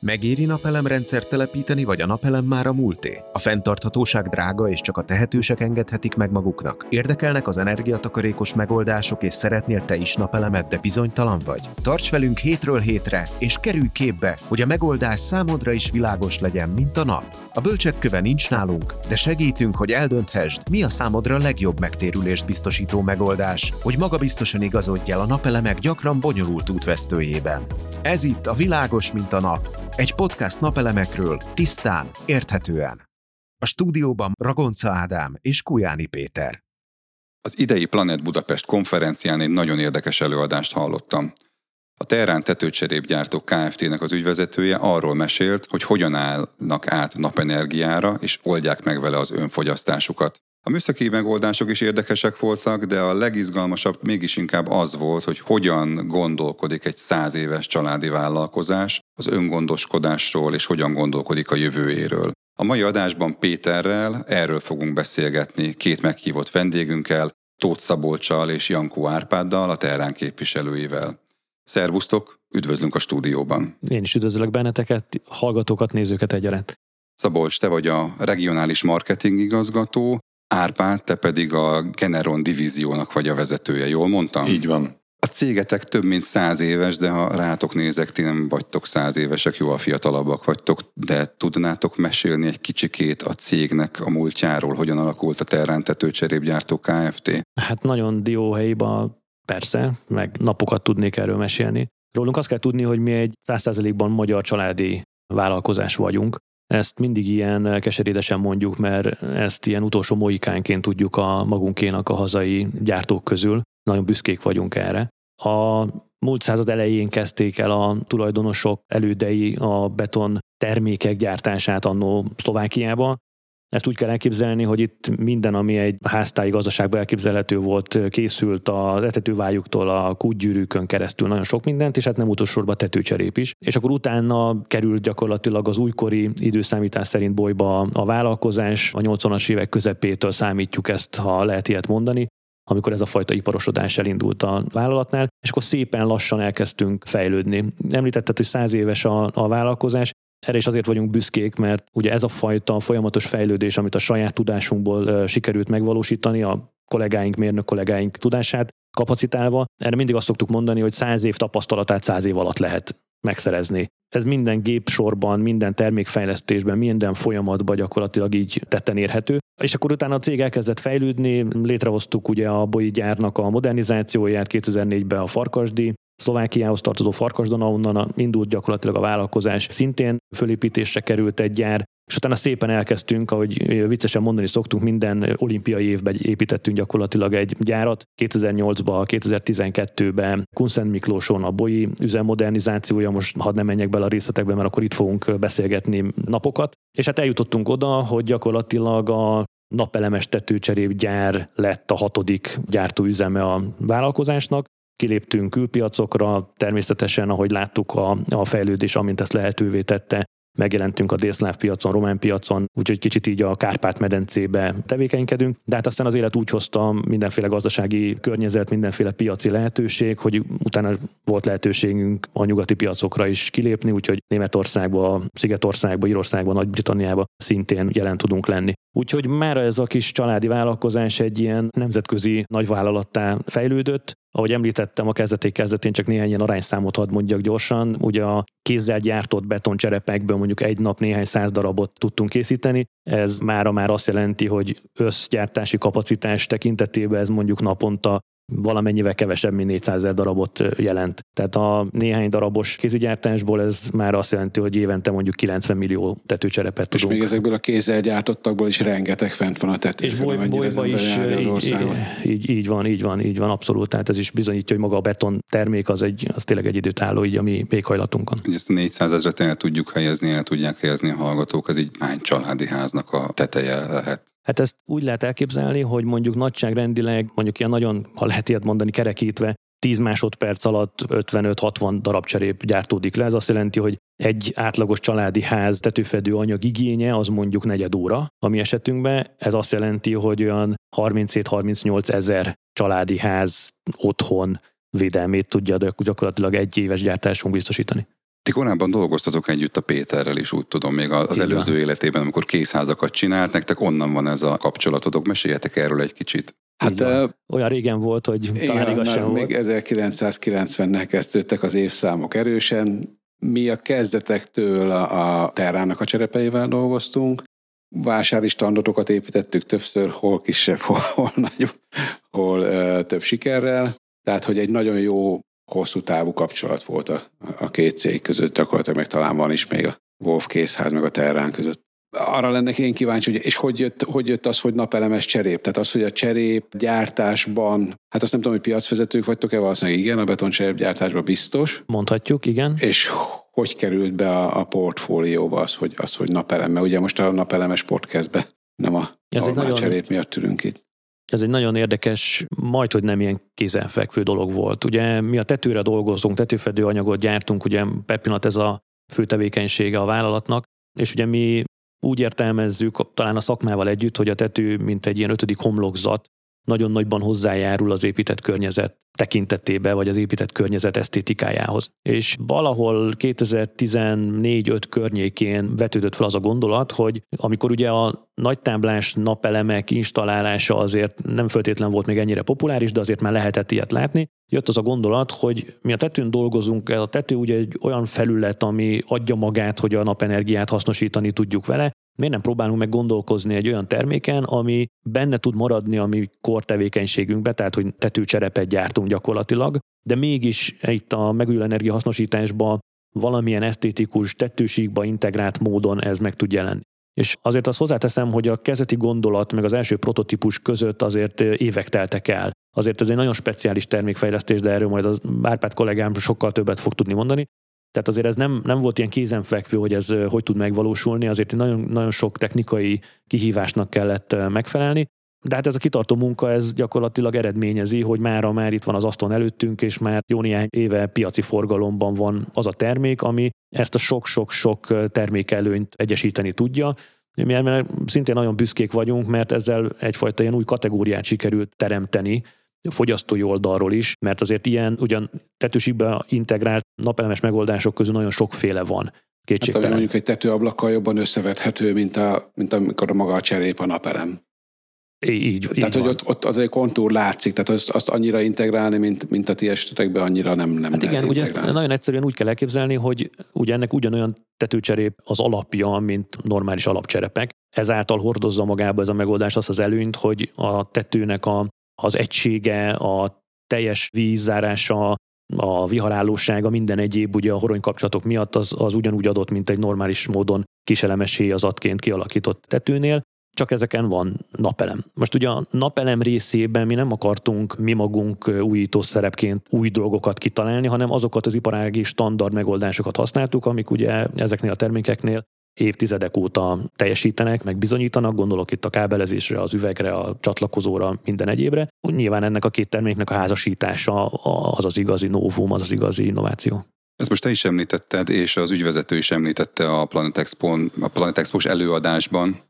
Megéri napelemrendszert telepíteni, vagy a napelem már a múlté? A fenntarthatóság drága, és csak a tehetősek engedhetik meg maguknak. Érdekelnek az energiatakarékos megoldások, és szeretnél te is napelemet, de bizonytalan vagy? Tarts velünk hétről hétre, és kerülj képbe, hogy a megoldás számodra is világos legyen, mint a nap. A bölcsek köve nincs nálunk, de segítünk, hogy eldönthesd, mi a számodra legjobb megtérülést biztosító megoldás, hogy magabiztosan igazodj el a napelemek gyakran bonyolult útvesztőjében. Ez itt a Világos, mint a nap, egy podcast napelemekről, tisztán, érthetően. A stúdióban Ragonca Ádám és Kujáni Péter. Az idei Planet Budapest konferencián egy nagyon érdekes előadást hallottam. A Terrán tetőcserépgyártó Kft-nek az ügyvezetője arról mesélt, hogy hogyan állnak át napenergiára, és oldják meg vele az önfogyasztásukat. A műszaki megoldások is érdekesek voltak, de a legizgalmasabb mégis inkább az volt, hogy hogyan gondolkodik egy száz éves családi vállalkozás az öngondoskodásról, és hogyan gondolkodik a jövőjéről. A mai adásban Péterrel erről fogunk beszélgetni két meghívott vendégünkkel, Tóth Szabolcsal és Jankó Árpáddal, a Terrán képviselőivel. Szervusztok, üdvözlünk a stúdióban. Én is üdvözlök benneteket, hallgatókat, nézőket egyaránt. Szabolcs, te vagy a regionális marketing igazgató, Árpád, te pedig a Generon divíziónak vagy a vezetője, jól mondtam? Így van. A cégetek több mint száz éves, de ha rátok nézek, ti nem vagytok száz évesek, jóval fiatalabbak vagytok, de tudnátok mesélni egy kicsikét a cégnek a múltjáról, hogyan alakult a Terrán tetőcserépgyártó Kft? Hát nagyon dióhelyiba persze, meg napokat tudnék erről mesélni. Rólunk azt kell tudni, hogy mi egy 100%-ban magyar családi vállalkozás vagyunk. Ezt mindig ilyen keserédesen mondjuk, mert ezt ilyen utolsó moikánként tudjuk a magunkénak a hazai gyártók közül. Nagyon büszkék vagyunk erre. A múlt század elején kezdték el a tulajdonosok elődei a beton termékek gyártását annó Szlovákiába, ezt úgy kell elképzelni, hogy itt minden, ami egy háztáji gazdaságban elképzelhető volt, készült az etetővájuktól a kútgyűrűkön keresztül nagyon sok mindent, és hát nem utolsóban tetőcserép is. És akkor utána került gyakorlatilag az újkori időszámítás szerint bolyba a vállalkozás, a 80-as évek közepétől számítjuk ezt, ha lehet ilyet mondani, amikor ez a fajta iparosodás elindult a vállalatnál, és akkor szépen lassan elkezdtünk fejlődni. Említetted, hogy száz éves a, a vállalkozás, erre is azért vagyunk büszkék, mert ugye ez a fajta folyamatos fejlődés, amit a saját tudásunkból sikerült megvalósítani, a kollégáink, mérnök kollégáink tudását kapacitálva, erre mindig azt szoktuk mondani, hogy száz év tapasztalatát száz év alatt lehet megszerezni. Ez minden gépsorban, minden termékfejlesztésben, minden folyamatban gyakorlatilag így tetten érhető. És akkor utána a cég elkezdett fejlődni, létrehoztuk ugye a Boi gyárnak a modernizációját 2004-ben a Farkasdi, Szlovákiához tartozó Farkasdon, onnan indult gyakorlatilag a vállalkozás. Szintén fölépítésre került egy gyár, és utána szépen elkezdtünk, ahogy viccesen mondani szoktunk, minden olimpiai évben építettünk gyakorlatilag egy gyárat. 2008-ban, 2012-ben Kunszent Miklóson a BOI üzemmodernizációja, most hadd nem menjek bele a részletekbe, mert akkor itt fogunk beszélgetni napokat. És hát eljutottunk oda, hogy gyakorlatilag a napelemes tetőcserépgyár lett a hatodik gyártóüzeme a vállalkozásnak, kiléptünk külpiacokra, természetesen, ahogy láttuk a, a fejlődés, amint ezt lehetővé tette, megjelentünk a délszláv piacon, román piacon, úgyhogy kicsit így a Kárpát-medencébe tevékenykedünk, de hát aztán az élet úgy hozta mindenféle gazdasági környezet, mindenféle piaci lehetőség, hogy utána volt lehetőségünk a nyugati piacokra is kilépni, úgyhogy Németországba, Szigetországba, Írországba, Nagy-Britanniába szintén jelen tudunk lenni. Úgyhogy már ez a kis családi vállalkozás egy ilyen nemzetközi nagyvállalattá fejlődött, ahogy említettem, a kezdeték kezdetén csak néhány ilyen arányszámot hadd mondjak gyorsan. Ugye a kézzel gyártott betoncserepekből mondjuk egy nap néhány száz darabot tudtunk készíteni. Ez mára már azt jelenti, hogy összgyártási kapacitás tekintetében ez mondjuk naponta valamennyivel kevesebb, mint 400 ezer darabot jelent. Tehát a néhány darabos kézigyártásból ez már azt jelenti, hogy évente mondjuk 90 millió tetőcserepet tudunk. És még ezekből a kézzel gyártottakból is rengeteg fent van a tető. És boly, bolyba is így, így, így, van, így van, így van, abszolút. Tehát ez is bizonyítja, hogy maga a beton termék az, egy, az tényleg egy időtálló így a mi véghajlatunkon. Ezt a 400 ezeret el tudjuk helyezni, el tudják helyezni a hallgatók, ez így hány családi háznak a teteje lehet? Hát ezt úgy lehet elképzelni, hogy mondjuk nagyságrendileg, mondjuk ilyen nagyon, ha lehet ilyet mondani, kerekítve, 10 másodperc alatt 55-60 darab cserép gyártódik le. Ez azt jelenti, hogy egy átlagos családi ház tetőfedő anyag igénye az mondjuk negyed óra a mi esetünkben. Ez azt jelenti, hogy olyan 37-38 ezer családi ház otthon védelmét tudja gyakorlatilag egy éves gyártásunk biztosítani. Ti korábban dolgoztatok együtt a Péterrel is, úgy tudom, még az van. előző életében, amikor készházakat csinált, nektek onnan van ez a kapcsolatotok. Meséljetek erről egy kicsit. Hát ö, Olyan régen volt, hogy talán igen, igaz már sem még volt. 1990-nel kezdődtek az évszámok erősen. Mi a kezdetektől a, a Terrának a cserepeivel dolgoztunk. Vásári standardokat építettük többször, hol kisebb, hol, hol nagyobb, hol ö, több sikerrel. Tehát, hogy egy nagyon jó, hosszú távú kapcsolat volt a, a két cég között, gyakorlatilag meg talán van is még a Wolf készház meg a Terrán között. Arra lennék én kíváncsi, hogy, és hogy jött, hogy jött az, hogy napelemes cserép? Tehát az, hogy a cserép gyártásban, hát azt nem tudom, hogy piacvezetők vagytok-e, valószínűleg igen, a betoncserép gyártásban biztos, Mondhatjuk, igen. és hogy került be a, a portfólióba az, hogy, az, hogy napelem? Mert ugye most a napelemes podcastbe nem a Ez egy nagyon- cserép miatt ülünk itt. Ez egy nagyon érdekes, majd hogy nem ilyen kézenfekvő dolog volt. Ugye mi a tetőre dolgozunk, tetőfedő anyagot gyártunk, ugye per pillanat ez a fő tevékenysége a vállalatnak, és ugye mi úgy értelmezzük, talán a szakmával együtt, hogy a tető, mint egy ilyen ötödik homlokzat, nagyon nagyban hozzájárul az épített környezet tekintetébe, vagy az épített környezet esztétikájához. És valahol 2014-5 környékén vetődött fel az a gondolat, hogy amikor ugye a nagytáblás napelemek installálása azért nem feltétlen volt még ennyire populáris, de azért már lehetett ilyet látni, jött az a gondolat, hogy mi a tetőn dolgozunk, a tető ugye egy olyan felület, ami adja magát, hogy a napenergiát hasznosítani tudjuk vele, miért nem próbálunk meg gondolkozni egy olyan terméken, ami benne tud maradni a mi core tevékenységünkbe, tehát hogy tetőcserepet gyártunk gyakorlatilag, de mégis itt a megújuló energia hasznosításban valamilyen esztétikus, tetősíkba integrált módon ez meg tud jelenni. És azért azt hozzáteszem, hogy a kezdeti gondolat meg az első prototípus között azért évek teltek el. Azért ez egy nagyon speciális termékfejlesztés, de erről majd az Árpád kollégám sokkal többet fog tudni mondani. Tehát azért ez nem, nem volt ilyen kézenfekvő, hogy ez hogy tud megvalósulni, azért nagyon, nagyon sok technikai kihívásnak kellett megfelelni. De hát ez a kitartó munka, ez gyakorlatilag eredményezi, hogy mára már itt van az asztalon előttünk, és már jó néhány éve piaci forgalomban van az a termék, ami ezt a sok-sok-sok termékelőnyt egyesíteni tudja. Mi erre szintén nagyon büszkék vagyunk, mert ezzel egyfajta ilyen új kategóriát sikerült teremteni, fogyasztói oldalról is, mert azért ilyen ugyan tetősíkbe integrált napelemes megoldások közül nagyon sokféle van. Hát Kétségtelen. mondjuk egy tetőablakkal jobban összevethető, mint, a, mint amikor a maga a cserép a napelem. így, így Tehát, hogy van. ott, ott az egy kontúr látszik, tehát azt, azt annyira integrálni, mint, mint a ti esetekben, annyira nem, nem Hát lehet igen, ugye ezt nagyon egyszerűen úgy kell elképzelni, hogy ugye ennek ugyanolyan tetőcserép az alapja, mint normális alapcserepek. Ezáltal hordozza magába ez a megoldás azt az előnyt, hogy a tetőnek a, az egysége, a teljes vízzárása, a viharállósága, minden egyéb ugye a horony kapcsolatok miatt az, az ugyanúgy adott, mint egy normális módon kiselemes héjazatként kialakított tetőnél, csak ezeken van napelem. Most ugye a napelem részében mi nem akartunk mi magunk újító szerepként új dolgokat kitalálni, hanem azokat az iparági standard megoldásokat használtuk, amik ugye ezeknél a termékeknél évtizedek óta teljesítenek, meg bizonyítanak, gondolok itt a kábelezésre, az üvegre, a csatlakozóra, minden egyébre. Úgy Nyilván ennek a két terméknek a házasítása az az igazi novum, az az igazi innováció. Ezt most te is említetted, és az ügyvezető is említette a Planet, Expo, a Planet Expo-s előadásban,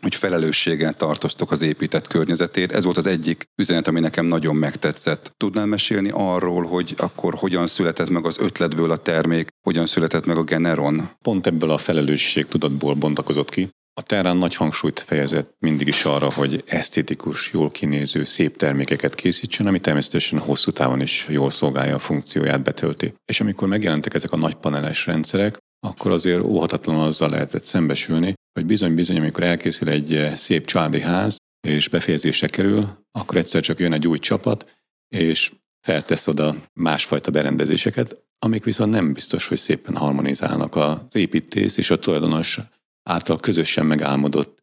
hogy felelősséggel tartoztok az épített környezetét. Ez volt az egyik üzenet, ami nekem nagyon megtetszett. Tudnál mesélni arról, hogy akkor hogyan született meg az ötletből a termék, hogyan született meg a Generon? Pont ebből a felelősség tudatból bontakozott ki. A Terrán nagy hangsúlyt fejezett mindig is arra, hogy esztétikus, jól kinéző, szép termékeket készítsen, ami természetesen hosszú távon is jól szolgálja a funkcióját, betölti. És amikor megjelentek ezek a nagy paneles rendszerek, akkor azért óhatatlanul azzal lehetett szembesülni, hogy bizony-bizony, amikor elkészül egy szép családi ház, és befejezésre kerül, akkor egyszer csak jön egy új csapat, és feltesz oda másfajta berendezéseket, amik viszont nem biztos, hogy szépen harmonizálnak az építész és a tulajdonos által közösen megálmodott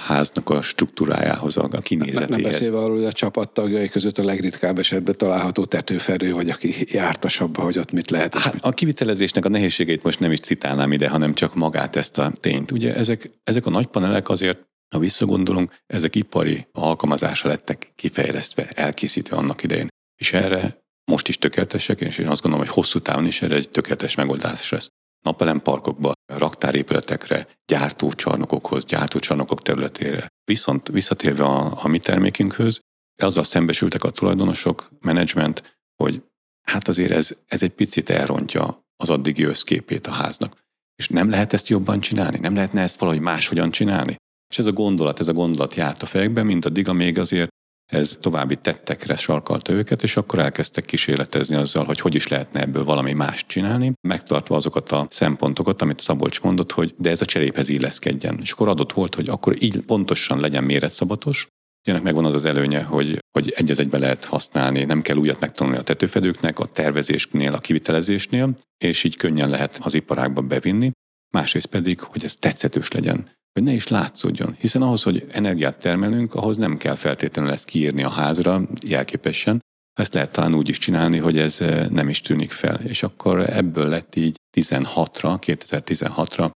háznak a struktúrájához, a Ne, nem kinézetéhez. beszélve arról, hogy a csapattagjai között a legritkább esetben található tetőfedő, vagy aki jártasabb, hogy ott mit lehet. Hát mit- a kivitelezésnek a nehézségeit most nem is citálnám ide, hanem csak magát ezt a tényt. Ugye ezek, ezek a nagy panelek azért, ha visszagondolunk, ezek ipari alkalmazásra lettek kifejlesztve, elkészítve annak idején. És erre most is tökéletesek, és én azt gondolom, hogy hosszú távon is erre egy tökéletes megoldás lesz. Napelemparkokba, raktárépületekre, gyártócsarnokokhoz, gyártócsarnokok területére. Viszont visszatérve a, a mi termékünkhöz, azzal szembesültek a tulajdonosok, menedzsment, hogy hát azért ez, ez egy picit elrontja az addigi összképét a háznak. És nem lehet ezt jobban csinálni? Nem lehetne ezt valahogy máshogyan csinálni? És ez a gondolat, ez a gondolat járt a fejekbe, mint addig, amíg azért ez további tettekre sarkalta őket, és akkor elkezdtek kísérletezni azzal, hogy hogy is lehetne ebből valami más csinálni, megtartva azokat a szempontokat, amit Szabolcs mondott, hogy de ez a cseréphez illeszkedjen. És akkor adott volt, hogy akkor így pontosan legyen méretszabatos, ennek megvan az az előnye, hogy, hogy egy az egybe lehet használni, nem kell újat megtanulni a tetőfedőknek, a tervezésnél, a kivitelezésnél, és így könnyen lehet az iparágba bevinni. Másrészt pedig, hogy ez tetszetős legyen hogy ne is látszódjon. Hiszen ahhoz, hogy energiát termelünk, ahhoz nem kell feltétlenül ezt kiírni a házra jelképesen. Ezt lehet talán úgy is csinálni, hogy ez eh, nem is tűnik fel. És akkor ebből lett így 16-ra, 2016-ra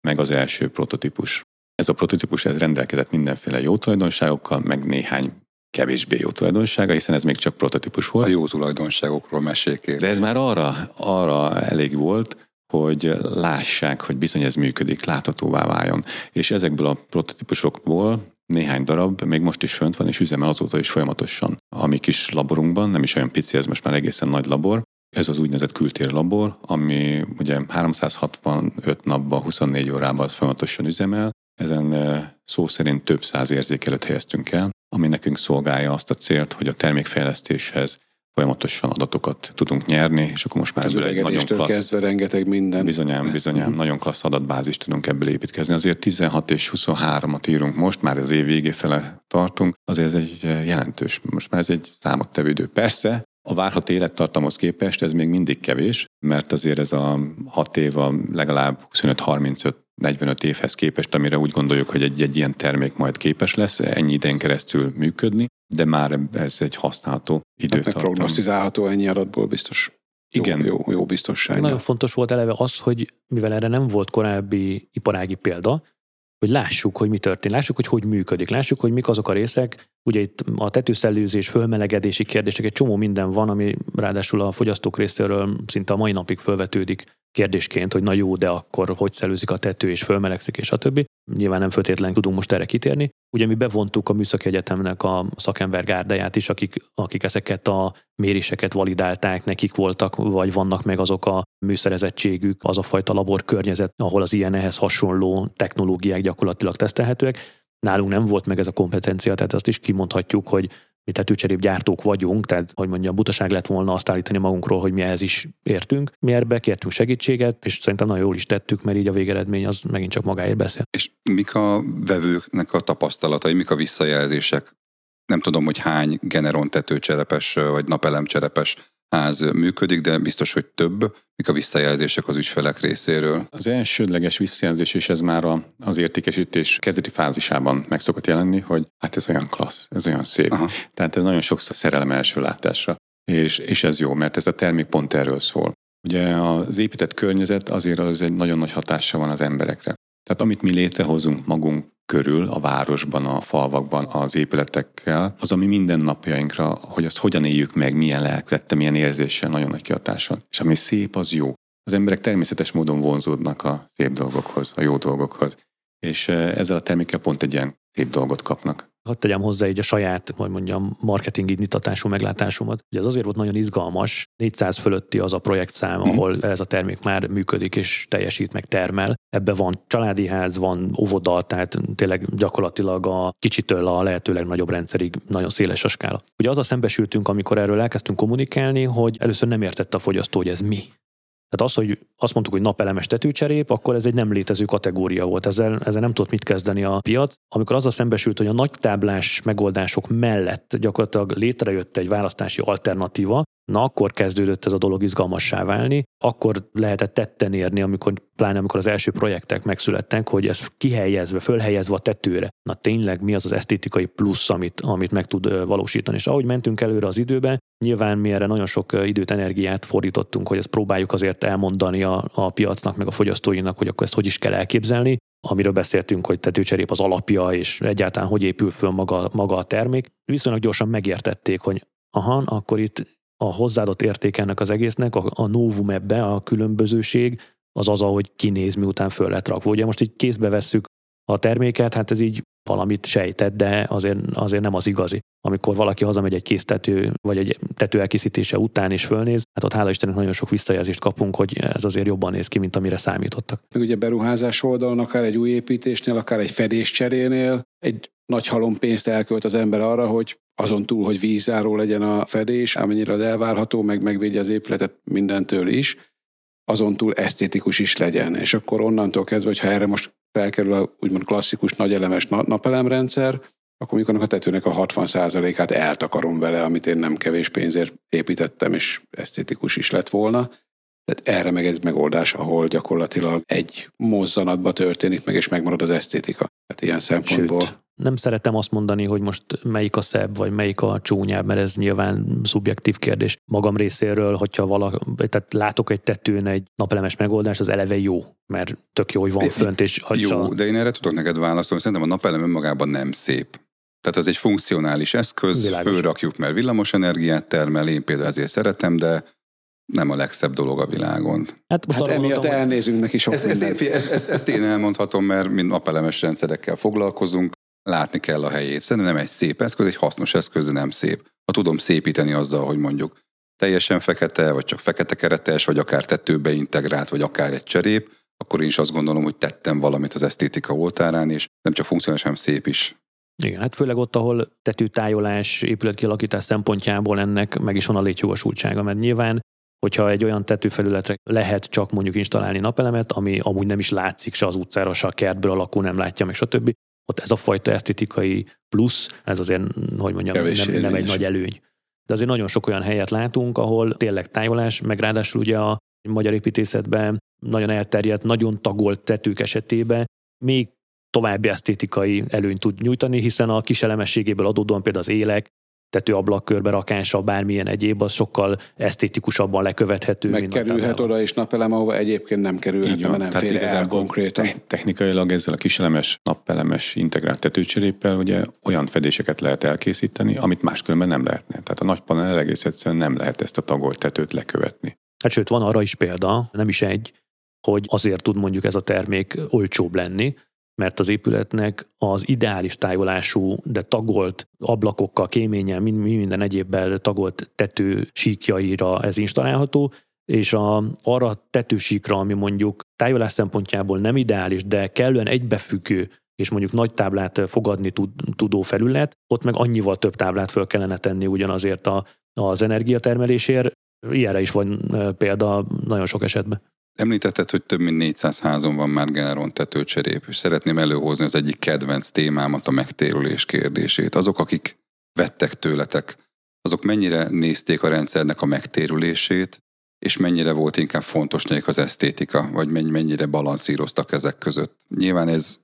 meg az első prototípus. Ez a prototípus ez rendelkezett mindenféle jó tulajdonságokkal, meg néhány kevésbé jó tulajdonsága, hiszen ez még csak prototípus volt. A jó tulajdonságokról meséljék. De ez már arra, arra elég volt, hogy lássák, hogy bizony ez működik, láthatóvá váljon. És ezekből a prototípusokból néhány darab még most is fönt van, és üzemel azóta is folyamatosan. A mi kis laborunkban, nem is olyan pici, ez most már egészen nagy labor, ez az úgynevezett kültér labor, ami ugye 365 napban, 24 órában az folyamatosan üzemel. Ezen szó szerint több száz érzékelőt helyeztünk el, ami nekünk szolgálja azt a célt, hogy a termékfejlesztéshez folyamatosan adatokat tudunk nyerni, és akkor most már ebből egy nagyon klassz... kezdve rengeteg minden. Bizonyám, bizonyám, uh-huh. nagyon klassz adatbázist tudunk ebből építkezni. Azért 16 és 23-at írunk most, már az év végé fele tartunk, azért ez egy jelentős, most már ez egy számottevődő. Persze, a várható élettartamhoz képest ez még mindig kevés, mert azért ez a 6 év a legalább 25-35 45 évhez képest, amire úgy gondoljuk, hogy egy, egy ilyen termék majd képes lesz ennyi idején keresztül működni, de már ez egy használható időtartam. Hát prognosztizálható ennyi adatból biztos. Igen. Jó, jó, jó biztosság. Nagyon fontos volt eleve az, hogy mivel erre nem volt korábbi iparági példa, hogy lássuk, hogy mi történik, lássuk, hogy hogy működik, lássuk, hogy mik azok a részek. Ugye itt a tetőszellőzés, fölmelegedési kérdések, egy csomó minden van, ami ráadásul a fogyasztók részéről szinte a mai napig fölvetődik kérdésként, hogy na jó, de akkor hogy szellőzik a tető és fölmelegszik, és a többi. Nyilván nem föltétlenül tudunk most erre kitérni. Ugye mi bevontuk a Műszaki Egyetemnek a szakembergárdáját is, akik, akik ezeket a méréseket validálták, nekik voltak, vagy vannak meg azok a műszerezettségük, az a fajta labor környezet, ahol az ilyen ehhez hasonló technológiák gyakorlatilag tesztelhetőek. Nálunk nem volt meg ez a kompetencia, tehát azt is kimondhatjuk, hogy mi tetőcserép gyártók vagyunk, tehát hogy mondjam, butaság lett volna azt állítani magunkról, hogy mi ehhez is értünk. Mi erbe kértünk segítséget, és szerintem nagyon jól is tettük, mert így a végeredmény az megint csak magáért beszél. És mik a vevőknek a tapasztalatai, mik a visszajelzések? Nem tudom, hogy hány generon tetőcserepes vagy napelemcserepes ház működik, de biztos, hogy több. Mik a visszajelzések az ügyfelek részéről? Az elsődleges visszajelzés, és ez már az értékesítés kezdeti fázisában meg szokott jelenni, hogy hát ez olyan klassz, ez olyan szép. Aha. Tehát ez nagyon sokszor szerelem első látásra. És, és ez jó, mert ez a termék pont erről szól. Ugye az épített környezet azért az egy nagyon nagy hatása van az emberekre. Tehát amit mi létrehozunk magunk körül, a városban, a falvakban, az épületekkel, az, ami minden napjainkra, hogy azt hogyan éljük meg, milyen lelklette, milyen érzéssel, nagyon nagy kihatása. És ami szép, az jó. Az emberek természetes módon vonzódnak a szép dolgokhoz, a jó dolgokhoz. És ezzel a termékkel pont egy ilyen szép dolgot kapnak hadd tegyem hozzá egy a saját, hogy mondjam, marketing indítatású meglátásomat. Ugye az azért volt nagyon izgalmas, 400 fölötti az a projektszám, mm. ahol ez a termék már működik és teljesít, meg termel. Ebbe van családi ház, van óvoda, tehát tényleg gyakorlatilag a kicsitől a lehetőleg nagyobb rendszerig nagyon széles a skála. Ugye az a szembesültünk, amikor erről elkezdtünk kommunikálni, hogy először nem értette a fogyasztó, hogy ez mi. Tehát az, hogy azt mondtuk, hogy napelemes tetőcserép, akkor ez egy nem létező kategória volt. Ezzel, ezzel nem tudott mit kezdeni a piac. Amikor az a szembesült, hogy a nagy táblás megoldások mellett gyakorlatilag létrejött egy választási alternatíva, Na akkor kezdődött ez a dolog izgalmassá válni, akkor lehetett tetten érni, amikor, pláne amikor az első projektek megszülettek, hogy ez kihelyezve, fölhelyezve a tetőre. Na tényleg mi az az esztétikai plusz, amit, amit meg tud valósítani. És ahogy mentünk előre az időbe, nyilván mi erre nagyon sok időt, energiát fordítottunk, hogy ezt próbáljuk azért elmondani a, a piacnak, meg a fogyasztóinak, hogy akkor ezt hogy is kell elképzelni amiről beszéltünk, hogy tetőcserép az alapja, és egyáltalán hogy épül föl maga, maga a termék. Viszonylag gyorsan megértették, hogy aha, akkor itt a hozzáadott érték ennek az egésznek, a, a novum ebbe, a különbözőség, az az, ahogy kinéz, miután föl lett rakva. Ugye most így kézbe vesszük a terméket, hát ez így valamit sejtett, de azért, azért nem az igazi. Amikor valaki hazamegy egy késztető, vagy egy tető elkészítése után és fölnéz, hát ott hála Istennek nagyon sok visszajelzést kapunk, hogy ez azért jobban néz ki, mint amire számítottak. Meg ugye beruházás oldalon, akár egy új építésnél, akár egy fedéscserénél, egy nagy halom pénzt elkölt az ember arra, hogy azon túl, hogy vízzáró legyen a fedés, amennyire az elvárható, meg megvédje az épületet mindentől is, azon túl esztétikus is legyen. És akkor onnantól kezdve, hogyha erre most felkerül a úgymond klasszikus nagyelemes napelemrendszer, akkor mondjuk annak a tetőnek a 60%-át eltakarom vele, amit én nem kevés pénzért építettem, és esztétikus is lett volna. Tehát erre meg egy megoldás, ahol gyakorlatilag egy mozzanatba történik meg, és megmarad az esztétika. Tehát ilyen szempontból. Sőt, nem szeretem azt mondani, hogy most melyik a szebb, vagy melyik a csúnyább, mert ez nyilván szubjektív kérdés. Magam részéről, hogyha vala, tehát látok egy tetőn egy napelemes megoldást, az eleve jó, mert tök jó, hogy van fönt, és Jó, a... de én erre tudok neked válaszolni, szerintem a napelem önmagában nem szép. Tehát az egy funkcionális eszköz, Világos. fölrakjuk, mert villamos energiát termel, én például ezért szeretem, de nem a legszebb dolog a világon. Hát most hát emiatt mondom, elnézünk neki sok ezt, ezt, ezt, ezt, ezt én elmondhatom, mert mi napelemes rendszerekkel foglalkozunk, látni kell a helyét. Szerintem nem egy szép eszköz, egy hasznos eszköz, de nem szép. Ha tudom szépíteni azzal, hogy mondjuk teljesen fekete, vagy csak fekete keretes, vagy akár tetőbe integrált, vagy akár egy cserép, akkor én is azt gondolom, hogy tettem valamit az esztétika oltárán, és nem csak funkcionális, hanem szép is. Igen, hát főleg ott, ahol tetőtájolás, épületkialakítás szempontjából ennek meg is van a létjogosultsága, mert nyilván hogyha egy olyan tetőfelületre lehet csak mondjuk installálni napelemet, ami amúgy nem is látszik se az utcára, se a kertből alakul, nem látja meg, stb. Ott ez a fajta esztetikai plusz, ez azért, hogy mondjam, nem, nem egy nagy előny. De azért nagyon sok olyan helyet látunk, ahol tényleg tájolás, meg ráadásul ugye a magyar építészetben nagyon elterjedt, nagyon tagolt tetők esetében még további esztétikai előnyt tud nyújtani, hiszen a kiselemességéből adódóan például az élek, tetőablakkörbe rakása, bármilyen egyéb, az sokkal esztétikusabban lekövethető. Megkerülhet oda is napelem, ahova egyébként nem kerülhet, mert nem fér el konkrétan. Technikailag ezzel a kiselemes, napelemes integrált tetőcseréppel ugye olyan fedéseket lehet elkészíteni, amit máskülönben nem lehetne. Tehát a nagy panel egész egyszerűen nem lehet ezt a tagolt tetőt lekövetni. Hát sőt, van arra is példa, nem is egy, hogy azért tud mondjuk ez a termék olcsóbb lenni, mert az épületnek az ideális tájolású, de tagolt ablakokkal, kéménnyel, minden egyébbel tagolt tető síkjaira ez installálható, és a, arra a tetősíkra, ami mondjuk tájolás szempontjából nem ideális, de kellően egybefüggő, és mondjuk nagy táblát fogadni tud, tudó felület, ott meg annyival több táblát föl kellene tenni ugyanazért a, az energiatermelésért. Ilyenre is van példa nagyon sok esetben. Említetted, hogy több mint 400 házon van már Generon tetőcserép, és szeretném előhozni az egyik kedvenc témámat, a megtérülés kérdését. Azok, akik vettek tőletek, azok mennyire nézték a rendszernek a megtérülését, és mennyire volt inkább fontos nekik az esztétika, vagy mennyire balanszíroztak ezek között. Nyilván ez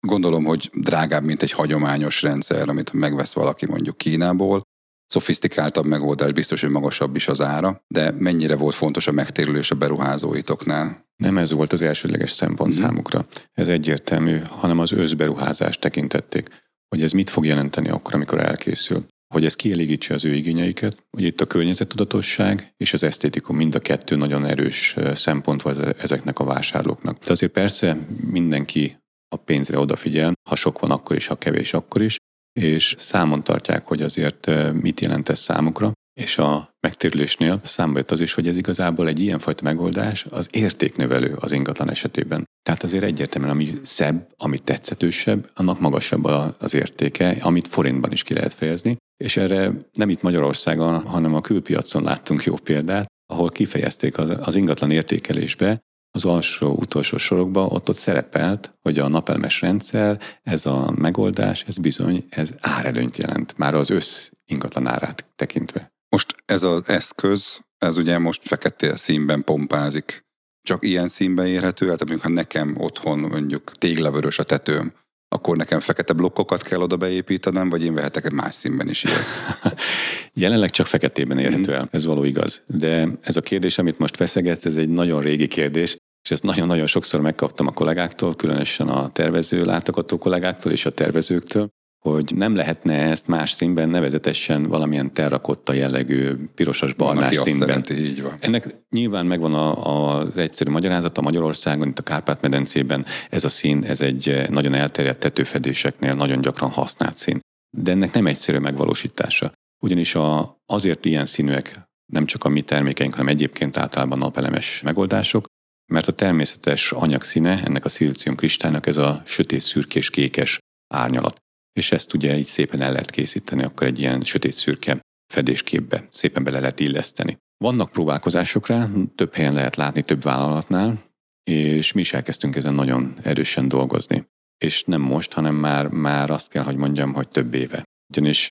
gondolom, hogy drágább, mint egy hagyományos rendszer, amit megvesz valaki mondjuk Kínából, szofisztikáltabb megoldás, biztos, hogy magasabb is az ára, de mennyire volt fontos a megtérülés a beruházóitoknál? Nem ez volt az elsődleges szempont mm-hmm. számukra. Ez egyértelmű, hanem az összberuházást tekintették, hogy ez mit fog jelenteni akkor, amikor elkészül hogy ez kielégítse az ő igényeiket, hogy itt a környezettudatosság és az esztétikum mind a kettő nagyon erős szempont van ezeknek a vásárlóknak. De azért persze mindenki a pénzre odafigyel, ha sok van akkor is, ha kevés akkor is, és számon tartják, hogy azért mit jelent ez számukra, és a megtérülésnél számba jött az is, hogy ez igazából egy ilyenfajta megoldás az értéknövelő az ingatlan esetében. Tehát azért egyértelműen, ami szebb, ami tetszetősebb, annak magasabb az értéke, amit forintban is ki lehet fejezni. És erre nem itt Magyarországon, hanem a külpiacon láttunk jó példát, ahol kifejezték az, az ingatlan értékelésbe, az alsó utolsó sorokban ott ott szerepelt, hogy a napelmes rendszer, ez a megoldás, ez bizony, ez árelőnyt jelent, már az össz ingatlan árát tekintve. Most ez az eszköz, ez ugye most fekete színben pompázik. Csak ilyen színben érhető el, tehát ha nekem otthon mondjuk téglavörös a tetőm, akkor nekem fekete blokkokat kell oda beépítenem, vagy én vehetek egy más színben is ilyet? Jelenleg csak feketében érhető el, ez való igaz. De ez a kérdés, amit most feszegetsz, ez egy nagyon régi kérdés, és ezt nagyon-nagyon sokszor megkaptam a kollégáktól, különösen a tervező látogató kollégáktól és a tervezőktől, hogy nem lehetne ezt más színben, nevezetesen valamilyen terrakotta jellegű pirosas barnás színben. Szereti, így van. Ennek nyilván megvan a, az egyszerű magyarázata Magyarországon, itt a Kárpát-medencében ez a szín, ez egy nagyon elterjedt tetőfedéseknél nagyon gyakran használt szín. De ennek nem egyszerű megvalósítása. Ugyanis a, azért ilyen színűek nem csak a mi termékeink, hanem egyébként általában napelemes megoldások, mert a természetes anyagszíne ennek a szilícium kristálynak ez a sötét szürkés kékes árnyalat. És ezt ugye így szépen el lehet készíteni, akkor egy ilyen sötét szürke fedésképbe szépen bele lehet illeszteni. Vannak próbálkozások rá, több helyen lehet látni, több vállalatnál, és mi is elkezdtünk ezen nagyon erősen dolgozni. És nem most, hanem már, már azt kell, hogy mondjam, hogy több éve. Ugyanis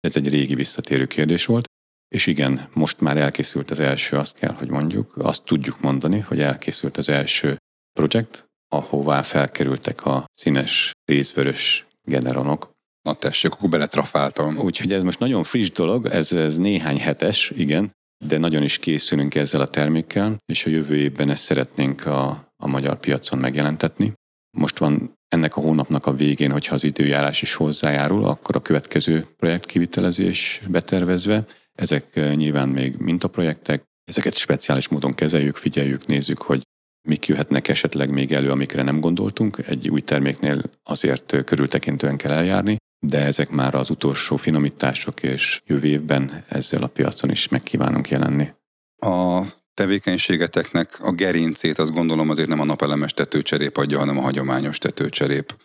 ez egy régi visszatérő kérdés volt, és igen, most már elkészült az első, azt kell, hogy mondjuk, azt tudjuk mondani, hogy elkészült az első projekt, ahová felkerültek a színes részvörös generonok. Na tessék, akkor beletrafáltam. Úgyhogy ez most nagyon friss dolog, ez, ez néhány hetes, igen, de nagyon is készülünk ezzel a termékkel, és a jövő évben ezt szeretnénk a, a magyar piacon megjelentetni. Most van ennek a hónapnak a végén, hogyha az időjárás is hozzájárul, akkor a következő projekt kivitelezés betervezve. Ezek nyilván még mintaprojektek, ezeket speciális módon kezeljük, figyeljük, nézzük, hogy mik jöhetnek esetleg még elő, amikre nem gondoltunk. Egy új terméknél azért körültekintően kell eljárni, de ezek már az utolsó finomítások, és jövő évben ezzel a piacon is megkívánunk jelenni. A tevékenységeteknek a gerincét azt gondolom azért nem a napelemes tetőcserép adja, hanem a hagyományos tetőcserép.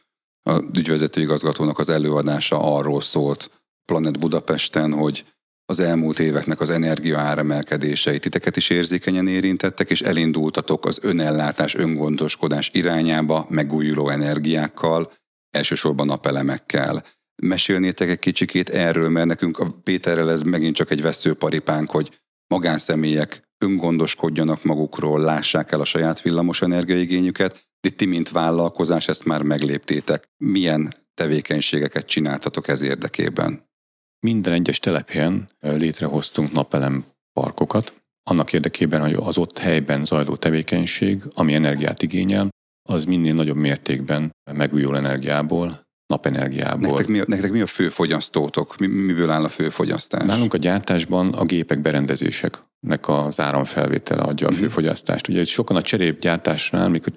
A ügyvezető igazgatónak az előadása arról szólt Planet Budapesten, hogy az elmúlt éveknek az energia áremelkedései titeket is érzékenyen érintettek, és elindultatok az önellátás, öngondoskodás irányába megújuló energiákkal, elsősorban napelemekkel. Mesélnétek egy kicsikét erről, mert nekünk a Péterrel ez megint csak egy veszőparipánk, hogy magánszemélyek öngondoskodjanak magukról, lássák el a saját villamos energiaigényüket, de ti, mint vállalkozás, ezt már megléptétek. Milyen tevékenységeket csináltatok ez érdekében? Minden egyes telephelyen létrehoztunk napelem parkokat, annak érdekében, hogy az ott helyben zajló tevékenység, ami energiát igényel, az minél nagyobb mértékben megújuló energiából, napenergiából. Nektek mi, a, nektek mi a fő fogyasztótok? Mi, miből áll a fő fogyasztás? Nálunk a gyártásban a gépek berendezéseknek az áramfelvétele adja a Mhm. főfogyasztást. Ugye sokan a cserépgyártásnál, mikor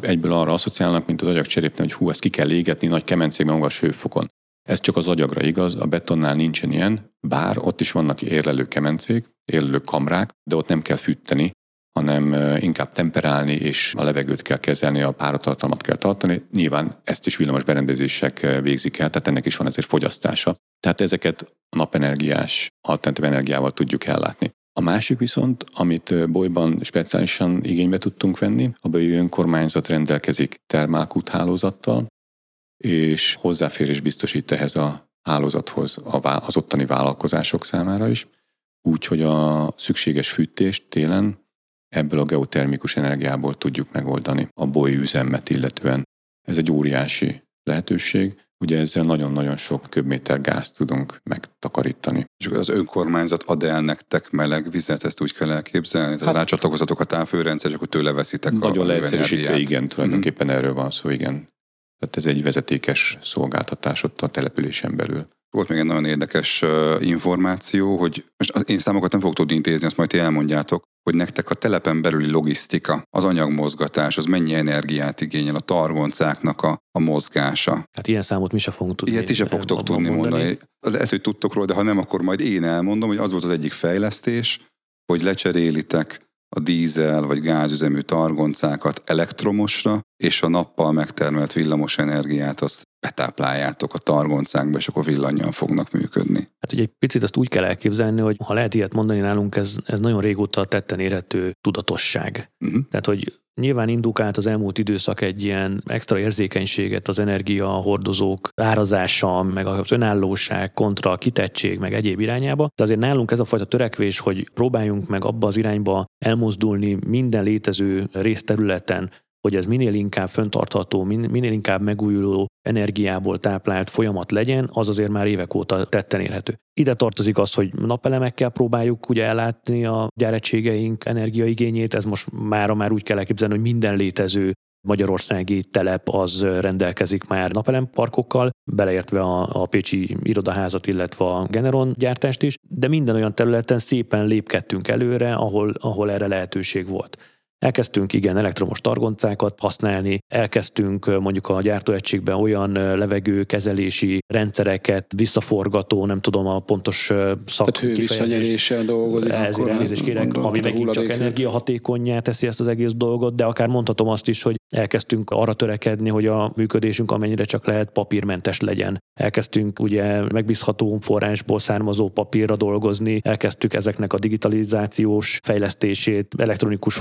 egyből arra asszociálnak, mint az agyagcserépnél, hogy hú, ezt ki kell égetni nagy kemencékben magas hőfokon. Ez csak az agyagra igaz, a betonnál nincsen ilyen, bár ott is vannak érlelő kemencék, érlelő kamrák, de ott nem kell fűteni, hanem inkább temperálni, és a levegőt kell kezelni, a páratartalmat kell tartani. Nyilván ezt is villamos berendezések végzik el, tehát ennek is van ezért fogyasztása. Tehát ezeket a napenergiás, alternatív energiával tudjuk ellátni. A másik viszont, amit bolyban speciálisan igénybe tudtunk venni, a bőjű önkormányzat rendelkezik termálkút hálózattal, és hozzáférés biztosít ehhez a hálózathoz az ottani vállalkozások számára is, úgyhogy a szükséges fűtést télen ebből a geotermikus energiából tudjuk megoldani a boly üzemet illetően. Ez egy óriási lehetőség, ugye ezzel nagyon-nagyon sok köbméter gázt tudunk megtakarítani. És az önkormányzat ad el nektek meleg vizet, ezt úgy kell elképzelni? Tehát hát, rácsatlakozatok a távfőrendszer, és akkor tőle veszitek Nagyon a leegyszerűsítve, igen, tulajdonképpen mm-hmm. erről van szó, igen. Tehát ez egy vezetékes szolgáltatás ott a településen belül. Volt még egy nagyon érdekes információ, hogy most én számokat nem fogok tudni intézni, azt majd ti elmondjátok, hogy nektek a telepen belüli logisztika, az anyagmozgatás, az mennyi energiát igényel, a targoncáknak a, a mozgása. Hát ilyen számot mi se fogunk tudni. Ilyet is se fogtok tudni mondani. mondani. Lehet, hogy tudtok róla, de ha nem, akkor majd én elmondom, hogy az volt az egyik fejlesztés, hogy lecserélitek a dízel vagy gázüzemű targoncákat elektromosra, és a nappal megtermelt villamos energiát azt betápláljátok a targoncákba, és akkor villanyjal fognak működni. Hát ugye egy picit azt úgy kell elképzelni, hogy ha lehet ilyet mondani nálunk, ez, ez nagyon régóta tetten érhető tudatosság. Uh-huh. Tehát, hogy Nyilván indukált az elmúlt időszak egy ilyen extra érzékenységet az energiahordozók árazása, meg az önállóság kontra a kitettség, meg egyéb irányába. De azért nálunk ez a fajta törekvés, hogy próbáljunk meg abba az irányba elmozdulni minden létező részterületen, hogy ez minél inkább föntartható, minél inkább megújuló energiából táplált folyamat legyen, az azért már évek óta tetten érhető. Ide tartozik az, hogy napelemekkel próbáljuk ugye ellátni a gyáretségeink energiaigényét, ez most mára már úgy kell elképzelni, hogy minden létező magyarországi telep az rendelkezik már napelemparkokkal, beleértve a, a Pécsi irodaházat, illetve a Generon gyártást is, de minden olyan területen szépen lépkedtünk előre, ahol, ahol erre lehetőség volt. Elkezdtünk igen elektromos targoncákat használni, elkezdtünk mondjuk a gyártóegységben olyan levegőkezelési rendszereket, visszaforgató, nem tudom a pontos szak Tehát hővisszanieléssel dolgozik. Ezért elnézést kérek, ami megint csak energiahatékonyá teszi ezt az egész dolgot, de akár mondhatom azt is, hogy elkezdtünk arra törekedni, hogy a működésünk amennyire csak lehet papírmentes legyen. Elkezdtünk ugye megbízható forrásból származó papírra dolgozni, elkezdtük ezeknek a digitalizációs fejlesztését elektronikus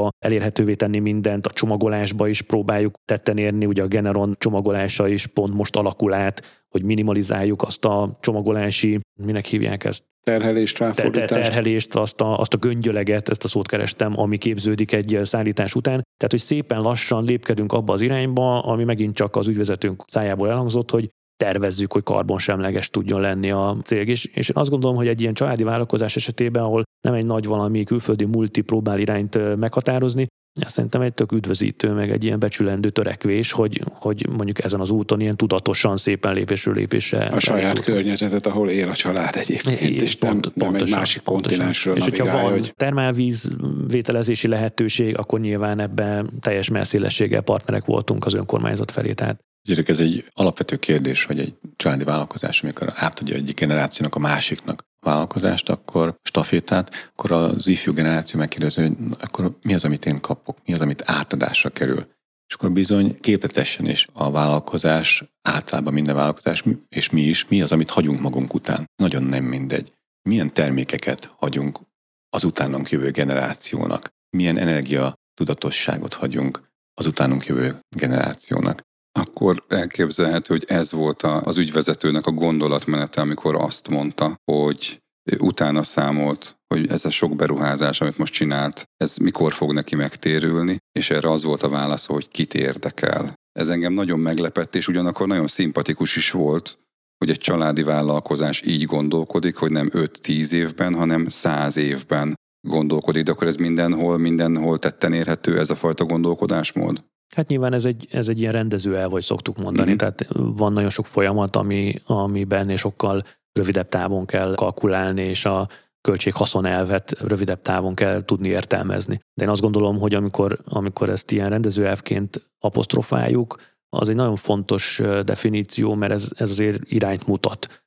formába elérhetővé tenni mindent, a csomagolásba is próbáljuk tetten érni, ugye a Generon csomagolása is pont most alakul át, hogy minimalizáljuk azt a csomagolási, minek hívják ezt? Terhelést, ráfordítást. Terhelést, azt a, azt a göngyöleget, ezt a szót kerestem, ami képződik egy szállítás után. Tehát, hogy szépen lassan lépkedünk abba az irányba, ami megint csak az ügyvezetőnk szájából elhangzott, hogy tervezzük, hogy karbonsemleges tudjon lenni a cég. És, és azt gondolom, hogy egy ilyen családi vállalkozás esetében, ahol nem egy nagy valami külföldi multi próbál irányt meghatározni, ez szerintem egy tök üdvözítő, meg egy ilyen becsülendő törekvés, hogy, hogy mondjuk ezen az úton ilyen tudatosan, szépen lépésről lépésre. A saját úton. környezetet, ahol él a család egyébként, é, és pont, nem, nem egy másik kontinensről És hogyha van hogy... termálvíz vételezési lehetőség, akkor nyilván ebben teljes messzélességgel partnerek voltunk az önkormányzat felé. Tehát Gyerek, ez egy alapvető kérdés, hogy egy családi vállalkozás, amikor átadja egyik generációnak a másiknak a vállalkozást, akkor stafétát, akkor az ifjú generáció megkérdezi, hogy akkor mi az, amit én kapok, mi az, amit átadásra kerül. És akkor bizony képletesen is a vállalkozás, általában minden vállalkozás, és mi is, mi az, amit hagyunk magunk után. Nagyon nem mindegy. Milyen termékeket hagyunk az utánunk jövő generációnak, milyen energia tudatosságot hagyunk az utánunk jövő generációnak akkor elképzelhető, hogy ez volt az ügyvezetőnek a gondolatmenete, amikor azt mondta, hogy utána számolt, hogy ez a sok beruházás, amit most csinált, ez mikor fog neki megtérülni, és erre az volt a válasz, hogy kit érdekel. Ez engem nagyon meglepett, és ugyanakkor nagyon szimpatikus is volt, hogy egy családi vállalkozás így gondolkodik, hogy nem 5-10 évben, hanem 100 évben gondolkodik, de akkor ez mindenhol, mindenhol tetten érhető ez a fajta gondolkodásmód? Hát nyilván ez egy, ez egy ilyen rendező el, vagy szoktuk mondani, mm-hmm. tehát van nagyon sok folyamat, ami, amiben sokkal rövidebb távon kell kalkulálni, és a költség-haszon elvet rövidebb távon kell tudni értelmezni. De én azt gondolom, hogy amikor, amikor ezt ilyen rendezőelvként apostrofáljuk, az egy nagyon fontos definíció, mert ez, ez azért irányt mutat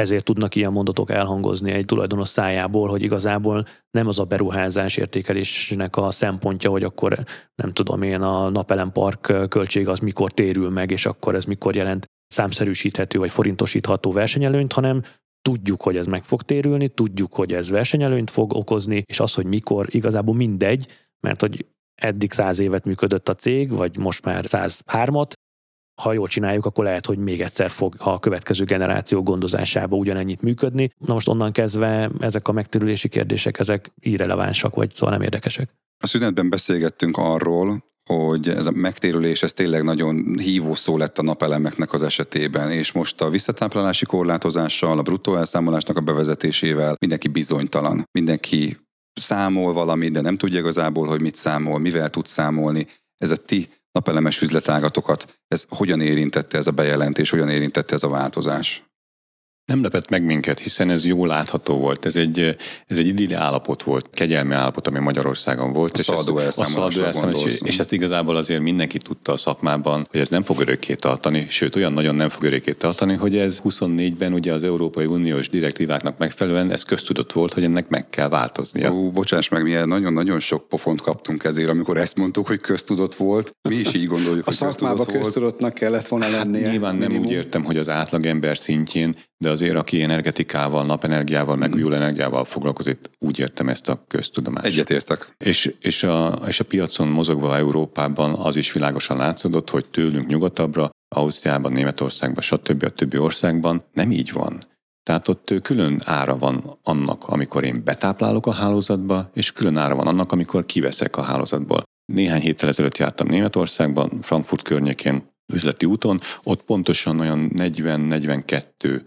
ezért tudnak ilyen mondatok elhangozni egy tulajdonos szájából, hogy igazából nem az a beruházás értékelésnek a szempontja, hogy akkor nem tudom én a napelempark költség az mikor térül meg, és akkor ez mikor jelent számszerűsíthető vagy forintosítható versenyelőnyt, hanem tudjuk, hogy ez meg fog térülni, tudjuk, hogy ez versenyelőnyt fog okozni, és az, hogy mikor, igazából mindegy, mert hogy eddig száz évet működött a cég, vagy most már 103-at, ha jól csináljuk, akkor lehet, hogy még egyszer fog a következő generáció gondozásába ugyanennyit működni. Na most onnan kezdve ezek a megtérülési kérdések, ezek irrelevánsak, vagy szóval nem érdekesek. A szünetben beszélgettünk arról, hogy ez a megtérülés, ez tényleg nagyon hívó szó lett a napelemeknek az esetében, és most a visszatáplálási korlátozással, a bruttó elszámolásnak a bevezetésével mindenki bizonytalan. Mindenki számol valamit, de nem tudja igazából, hogy mit számol, mivel tud számolni. Ez a ti napelemes üzletágatokat, ez hogyan érintette ez a bejelentés, hogyan érintette ez a változás? Nem lepett meg minket, hiszen ez jól látható volt. Ez egy, ez egy idilli állapot volt, kegyelmi állapot, ami Magyarországon volt. A és szaladó elszámolás. És, és ezt igazából azért mindenki tudta a szakmában, hogy ez nem fog örökké tartani, sőt olyan nagyon nem fog örökké tartani, hogy ez 24-ben ugye az Európai Uniós direktíváknak megfelelően ez köztudott volt, hogy ennek meg kell változnia. Ó, bocsáss meg, mi nagyon-nagyon sok pofont kaptunk ezért, amikor ezt mondtuk, hogy köztudott volt. Mi is így gondoljuk, a hogy szakmában köztudottnak kellett volna lennie. Hát, nyilván nem minimum. úgy értem, hogy az átlagember szintjén, de azért aki energetikával, napenergiával, megújuló energiával foglalkozik, úgy értem ezt a köztudomást. Egyetértek. És, és, a, és a piacon mozogva Európában az is világosan látszódott, hogy tőlünk nyugatabbra, Ausztriában, Németországban, stb. a többi országban nem így van. Tehát ott külön ára van annak, amikor én betáplálok a hálózatba, és külön ára van annak, amikor kiveszek a hálózatból. Néhány héttel ezelőtt jártam Németországban, Frankfurt környékén, üzleti úton, ott pontosan olyan 40-42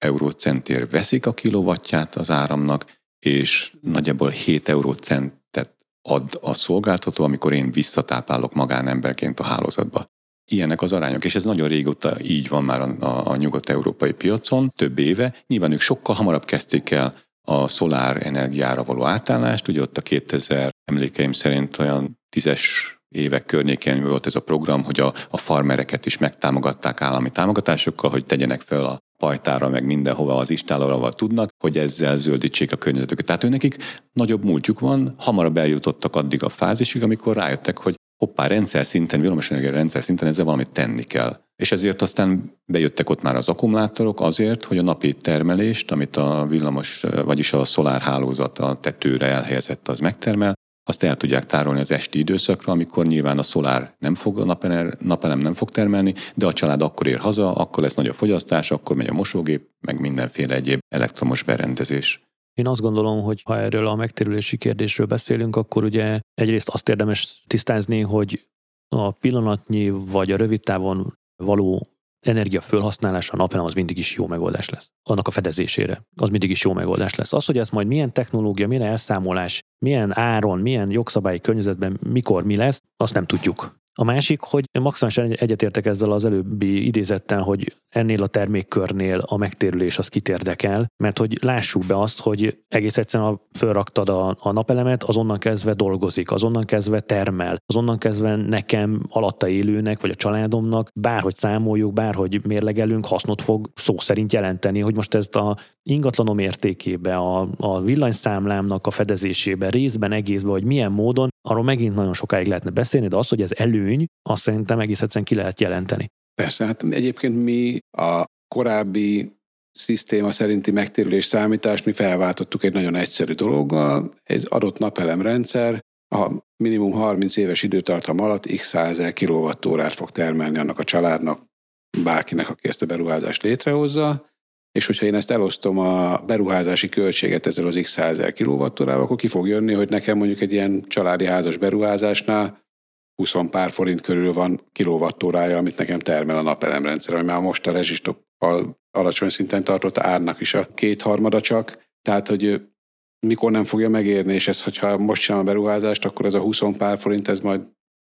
eurócentért veszik a kilovatját az áramnak, és nagyjából 7 eurócentet ad a szolgáltató, amikor én visszatáplálok magánemberként a hálózatba. Ilyenek az arányok, és ez nagyon régóta így van már a, a, a nyugat-európai piacon, több éve. Nyilván ők sokkal hamarabb kezdték el a szolár energiára való átállást, ugye ott a 2000 emlékeim szerint olyan tízes évek környékén volt ez a program, hogy a, a farmereket is megtámogatták állami támogatásokkal, hogy tegyenek fel a pajtára, meg mindenhova az istálóval tudnak, hogy ezzel zöldítsék a környezetüket. Tehát őnekik nagyobb múltjuk van, hamarabb eljutottak addig a fázisig, amikor rájöttek, hogy hoppá, rendszer szinten, villamosenergia rendszer szinten ezzel valamit tenni kell. És ezért aztán bejöttek ott már az akkumulátorok azért, hogy a napi termelést, amit a villamos, vagyis a szolárhálózat a tetőre elhelyezett, az megtermel, azt el tudják tárolni az esti időszakra, amikor nyilván a szolár nem fog, a napelem, napelem nem fog termelni, de a család akkor ér haza, akkor lesz nagyobb fogyasztás, akkor megy a mosógép, meg mindenféle egyéb elektromos berendezés. Én azt gondolom, hogy ha erről a megtérülési kérdésről beszélünk, akkor ugye egyrészt azt érdemes tisztázni, hogy a pillanatnyi vagy a rövid távon való energia felhasználása a napelem az mindig is jó megoldás lesz. Annak a fedezésére. Az mindig is jó megoldás lesz. Az, hogy ez majd milyen technológia, milyen elszámolás, milyen áron, milyen jogszabályi környezetben, mikor mi lesz, azt nem tudjuk. A másik, hogy maximálisan egyetértek ezzel az előbbi idézettel, hogy ennél a termékkörnél a megtérülés az kit érdekel, mert hogy lássuk be azt, hogy egész egyszerűen fölraktad a, a napelemet, azonnan kezdve dolgozik, azonnan kezdve termel, azonnan kezdve nekem alatta élőnek, vagy a családomnak, bárhogy számoljuk, bárhogy mérlegelünk, hasznot fog szó szerint jelenteni, hogy most ezt a ingatlanom értékébe, a, a villanyszámlámnak a fedezésébe, részben, egészben, hogy milyen módon, arról megint nagyon sokáig lehetne beszélni, de az, hogy ez előny, azt szerintem egész egyszerűen ki lehet jelenteni. Persze, hát egyébként mi a korábbi szisztéma szerinti megtérülés számítást mi felváltottuk egy nagyon egyszerű dologgal. Egy adott napelemrendszer a minimum 30 éves időtartam alatt x százezer kilovattórát fog termelni annak a családnak, bárkinek, aki ezt a beruházást létrehozza, és hogyha én ezt elosztom a beruházási költséget ezzel az x százezer kilovattórával, akkor ki fog jönni, hogy nekem mondjuk egy ilyen családi házas beruházásnál 20 pár forint körül van kilovattórája, amit nekem termel a napelemrendszer, ami már most a rezsistoppal alacsony szinten tartott árnak is a kétharmada csak. Tehát, hogy mikor nem fogja megérni, és ez, hogyha most csinálom a beruházást, akkor ez a 20 pár forint, ez majd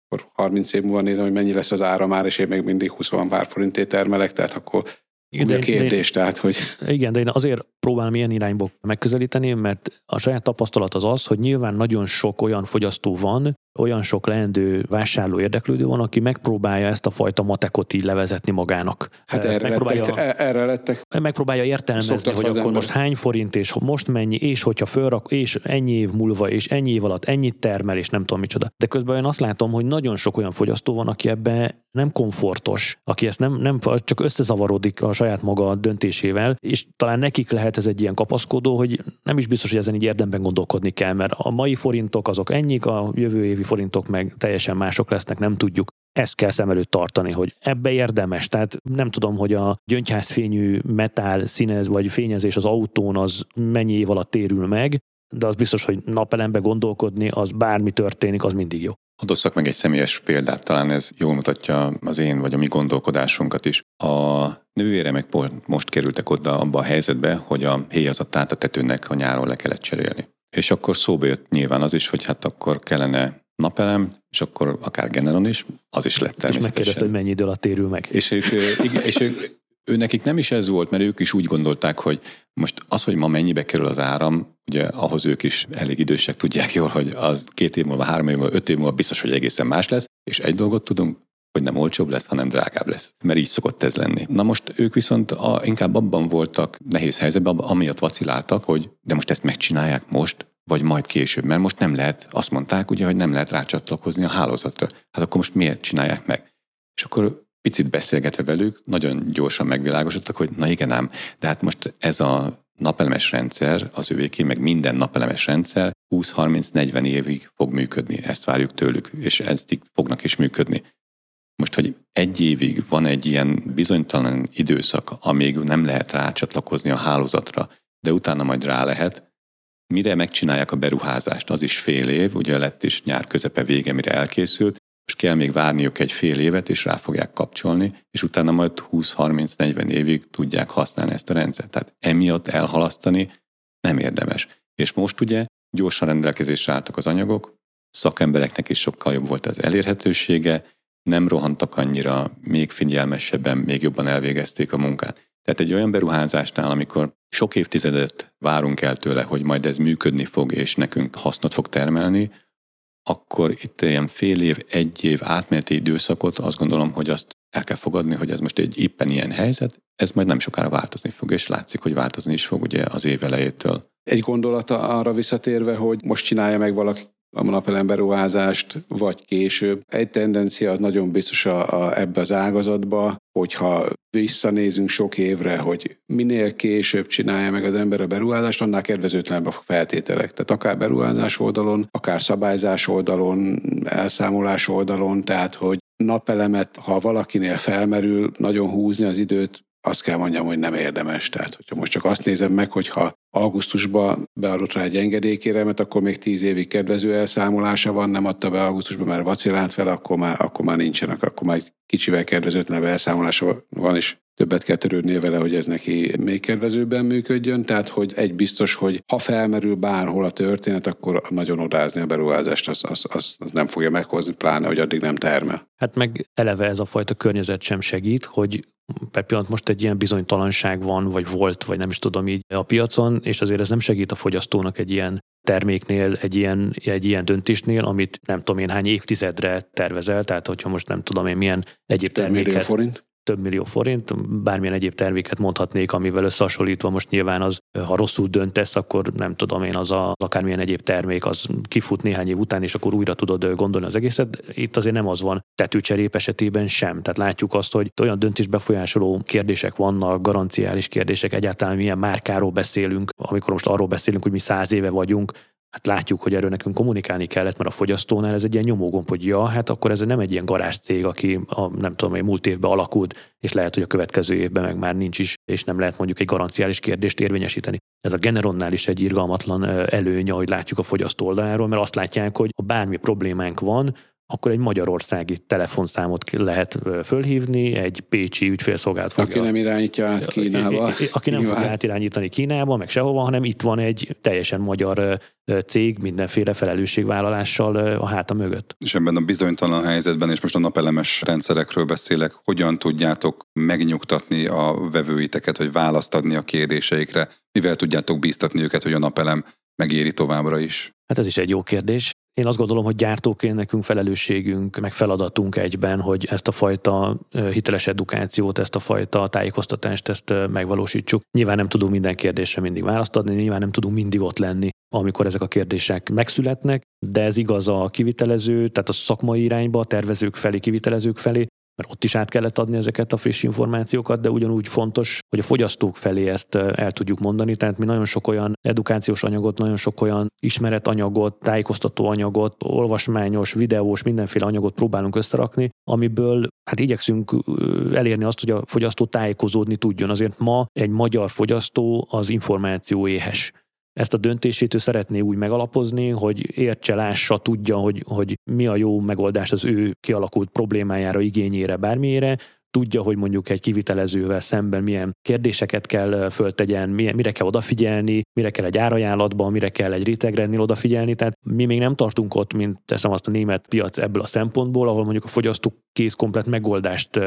akkor 30 év múlva nézem, hogy mennyi lesz az ára már, és én még mindig 20 pár forintét termelek, tehát akkor igen, a kérdés, de, tehát, hogy... Igen, de én azért próbálom ilyen irányból megközelíteni, mert a saját tapasztalat az az, hogy nyilván nagyon sok olyan fogyasztó van, olyan sok leendő vásárló érdeklődő van, aki megpróbálja ezt a fajta matekot így levezetni magának. Hát erre, megpróbálja, lettek, erre lettek. Megpróbálja értelmezni, hogy akkor ember. most hány forint, és most mennyi, és hogyha fölrak, és ennyi év múlva, és ennyi év alatt ennyit termel, és nem tudom micsoda. De közben én azt látom, hogy nagyon sok olyan fogyasztó van, aki ebbe nem komfortos, aki ezt nem, nem csak összezavarodik a saját maga döntésével, és talán nekik lehet ez egy ilyen kapaszkodó, hogy nem is biztos, hogy ezen így érdemben gondolkodni kell, mert a mai forintok azok ennyik, a jövő évi forintok meg teljesen mások lesznek, nem tudjuk. Ezt kell szem előtt tartani, hogy ebbe érdemes. Tehát nem tudom, hogy a gyöngyházfényű metál színez vagy fényezés az autón az mennyi év alatt térül meg, de az biztos, hogy napelembe gondolkodni, az bármi történik, az mindig jó. Hadd meg egy személyes példát, talán ez jól mutatja az én vagy a mi gondolkodásunkat is. A nővére most kerültek oda abba a helyzetbe, hogy a héjazatát a tetőnek a nyáron le kellett cserélni. És akkor szóba jött nyilván az is, hogy hát akkor kellene napelem, és akkor akár Generon is, az is lett természetesen. És megkérdezte, hogy mennyi idő alatt térül meg. És ők, és ők, ő nekik nem is ez volt, mert ők is úgy gondolták, hogy most az, hogy ma mennyibe kerül az áram, ugye ahhoz ők is elég idősek tudják jól, hogy az két év múlva, három év múlva, öt év múlva biztos, hogy egészen más lesz, és egy dolgot tudunk, hogy nem olcsóbb lesz, hanem drágább lesz. Mert így szokott ez lenni. Na most ők viszont a, inkább abban voltak nehéz helyzetben, amiatt vaciláltak, hogy de most ezt megcsinálják most, vagy majd később, mert most nem lehet, azt mondták ugye, hogy nem lehet rácsatlakozni a hálózatra. Hát akkor most miért csinálják meg? És akkor picit beszélgetve velük, nagyon gyorsan megvilágosodtak, hogy na igen ám, de hát most ez a napelemes rendszer, az övéké, meg minden napelemes rendszer 20-30-40 évig fog működni. Ezt várjuk tőlük, és ezt fognak is működni. Most, hogy egy évig van egy ilyen bizonytalan időszak, amíg nem lehet rácsatlakozni a hálózatra, de utána majd rá lehet, mire megcsinálják a beruházást, az is fél év, ugye lett is nyár közepe vége, mire elkészült, most kell még várniuk egy fél évet, és rá fogják kapcsolni, és utána majd 20-30-40 évig tudják használni ezt a rendszert. Tehát emiatt elhalasztani nem érdemes. És most ugye gyorsan rendelkezésre álltak az anyagok, szakembereknek is sokkal jobb volt az elérhetősége, nem rohantak annyira, még figyelmesebben, még jobban elvégezték a munkát. Tehát egy olyan beruházásnál, amikor sok évtizedet várunk el tőle, hogy majd ez működni fog, és nekünk hasznot fog termelni, akkor itt ilyen fél év, egy év átmeneti időszakot azt gondolom, hogy azt el kell fogadni, hogy ez most egy éppen ilyen helyzet, ez majd nem sokára változni fog, és látszik, hogy változni is fog ugye az év elejétől. Egy gondolata arra visszatérve, hogy most csinálja meg valaki a napelem beruházást, vagy később. Egy tendencia az nagyon biztos a, a, ebbe az ágazatba, hogyha visszanézünk sok évre, hogy minél később csinálja meg az ember a beruházást, annál kedvezőtlenebb a feltételek. Tehát akár beruházás oldalon, akár szabályzás oldalon, elszámolás oldalon, tehát hogy napelemet, ha valakinél felmerül, nagyon húzni az időt, azt kell mondjam, hogy nem érdemes. Tehát, hogyha most csak azt nézem meg, hogy ha augusztusban beadott rá egy engedélykéremet, akkor még tíz évig kedvező elszámolása van, nem adta be augusztusban, mert vacilált fel, akkor már, akkor már nincsenek, akkor már egy kicsivel kedvezőtlenebb elszámolása van, és többet kell törődnie vele, hogy ez neki még kedvezőbben működjön. Tehát, hogy egy biztos, hogy ha felmerül bárhol a történet, akkor nagyon odázni a beruházást, az, az, az, az nem fogja meghozni, pláne, hogy addig nem termel. Hát meg eleve ez a fajta környezet sem segít, hogy per pillanat most egy ilyen bizonytalanság van, vagy volt, vagy nem is tudom így a piacon, és azért ez nem segít a fogyasztónak egy ilyen terméknél, egy ilyen, egy ilyen döntésnél, amit nem tudom én hány évtizedre tervezel, tehát hogyha most nem tudom én milyen egyéb terméket... forint? Több millió forint, bármilyen egyéb terméket mondhatnék, amivel összehasonlítva most nyilván az, ha rosszul döntesz, akkor nem tudom én, az a, akármilyen egyéb termék, az kifut néhány év után, és akkor újra tudod gondolni az egészet. Itt azért nem az van tetőcserép esetében sem. Tehát látjuk azt, hogy olyan döntés befolyásoló kérdések vannak, garanciális kérdések, egyáltalán milyen márkáról beszélünk, amikor most arról beszélünk, hogy mi száz éve vagyunk, hát látjuk, hogy erről nekünk kommunikálni kellett, mert a fogyasztónál ez egy ilyen nyomógomb, hogy ja, hát akkor ez nem egy ilyen garázs cég, aki a, nem tudom, egy múlt évben alakult, és lehet, hogy a következő évben meg már nincs is, és nem lehet mondjuk egy garanciális kérdést érvényesíteni. Ez a Generonnál is egy irgalmatlan előnye, hogy látjuk a fogyasztó oldaláról, mert azt látják, hogy ha bármi problémánk van, akkor egy magyarországi telefonszámot lehet fölhívni, egy pécsi ügyfélszolgálat fogja. Aki nem irányítja át Kínába. Aki nem fog átirányítani Kínába, meg sehova, hanem itt van egy teljesen magyar cég mindenféle felelősségvállalással a háta mögött. És ebben a bizonytalan helyzetben, és most a napelemes rendszerekről beszélek, hogyan tudjátok megnyugtatni a vevőiteket, vagy választ adni a kérdéseikre, mivel tudjátok bíztatni őket, hogy a napelem megéri továbbra is? Hát ez is egy jó kérdés. Én azt gondolom, hogy gyártóként nekünk felelősségünk, meg feladatunk egyben, hogy ezt a fajta hiteles edukációt, ezt a fajta tájékoztatást, ezt megvalósítsuk. Nyilván nem tudunk minden kérdésre mindig választ adni, nyilván nem tudunk mindig ott lenni, amikor ezek a kérdések megszületnek, de ez igaz a kivitelező, tehát a szakmai irányba, a tervezők felé, kivitelezők felé, mert ott is át kellett adni ezeket a friss információkat, de ugyanúgy fontos, hogy a fogyasztók felé ezt el tudjuk mondani. Tehát mi nagyon sok olyan edukációs anyagot, nagyon sok olyan ismeretanyagot, tájékoztató anyagot, olvasmányos, videós, mindenféle anyagot próbálunk összerakni, amiből hát igyekszünk elérni azt, hogy a fogyasztó tájékozódni tudjon. Azért ma egy magyar fogyasztó az információ éhes ezt a döntését ő szeretné úgy megalapozni, hogy értse, lássa, tudja, hogy, hogy mi a jó megoldás az ő kialakult problémájára, igényére, bármiére, tudja, hogy mondjuk egy kivitelezővel szemben milyen kérdéseket kell föltegyen, mire kell odafigyelni, mire kell egy árajánlatban, mire kell egy rétegrendnél odafigyelni. Tehát mi még nem tartunk ott, mint teszem azt a német piac ebből a szempontból, ahol mondjuk a fogyasztó kész komplet megoldást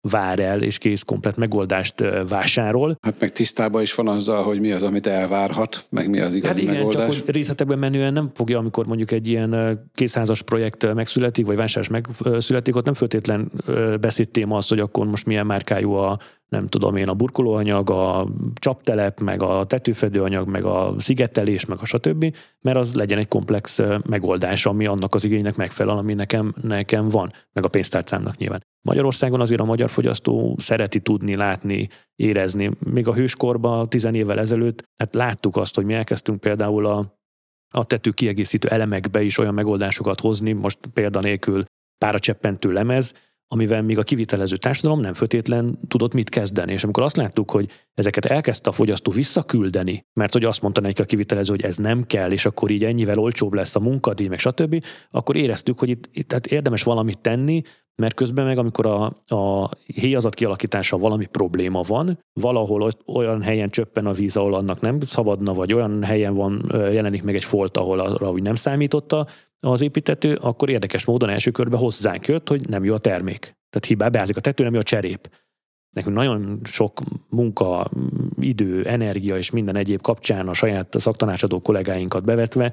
vár el, és kész komplet megoldást vásárol. Hát meg tisztában is van azzal, hogy mi az, amit elvárhat, meg mi az igazi hát igen, megoldás. csak hogy részletekben menően nem fogja, amikor mondjuk egy ilyen készházas projekt megszületik, vagy vásárlás megszületik, ott nem föltétlen beszéd téma az, hogy akkor most milyen márkájú a nem tudom én, a burkolóanyag, a csaptelep, meg a tetőfedőanyag, meg a szigetelés, meg a stb., mert az legyen egy komplex megoldás, ami annak az igénynek megfelel, ami nekem, nekem van, meg a pénztárcámnak nyilván. Magyarországon azért a magyar fogyasztó szereti tudni, látni, érezni. Még a hőskorban, tizen évvel ezelőtt, hát láttuk azt, hogy mi elkezdtünk például a, a tető kiegészítő elemekbe is olyan megoldásokat hozni, most példanélkül páracseppentő lemez, amivel még a kivitelező társadalom nem föltétlen tudott mit kezdeni. És amikor azt láttuk, hogy ezeket elkezdte a fogyasztó visszaküldeni, mert hogy azt mondta neki a kivitelező, hogy ez nem kell, és akkor így ennyivel olcsóbb lesz a munkadíj, meg stb., akkor éreztük, hogy itt, itt tehát érdemes valamit tenni, mert közben meg, amikor a, a héjazat kialakítása valami probléma van, valahol olyan helyen csöppen a víz, ahol annak nem szabadna, vagy olyan helyen van, jelenik meg egy folt, ahol arra úgy nem számította, az építető, akkor érdekes módon első körben hozzánk jött, hogy nem jó a termék. Tehát hibá, beázik a tető, nem jó a cserép. Nekünk nagyon sok munka, idő, energia és minden egyéb kapcsán a saját szaktanácsadó kollégáinkat bevetve,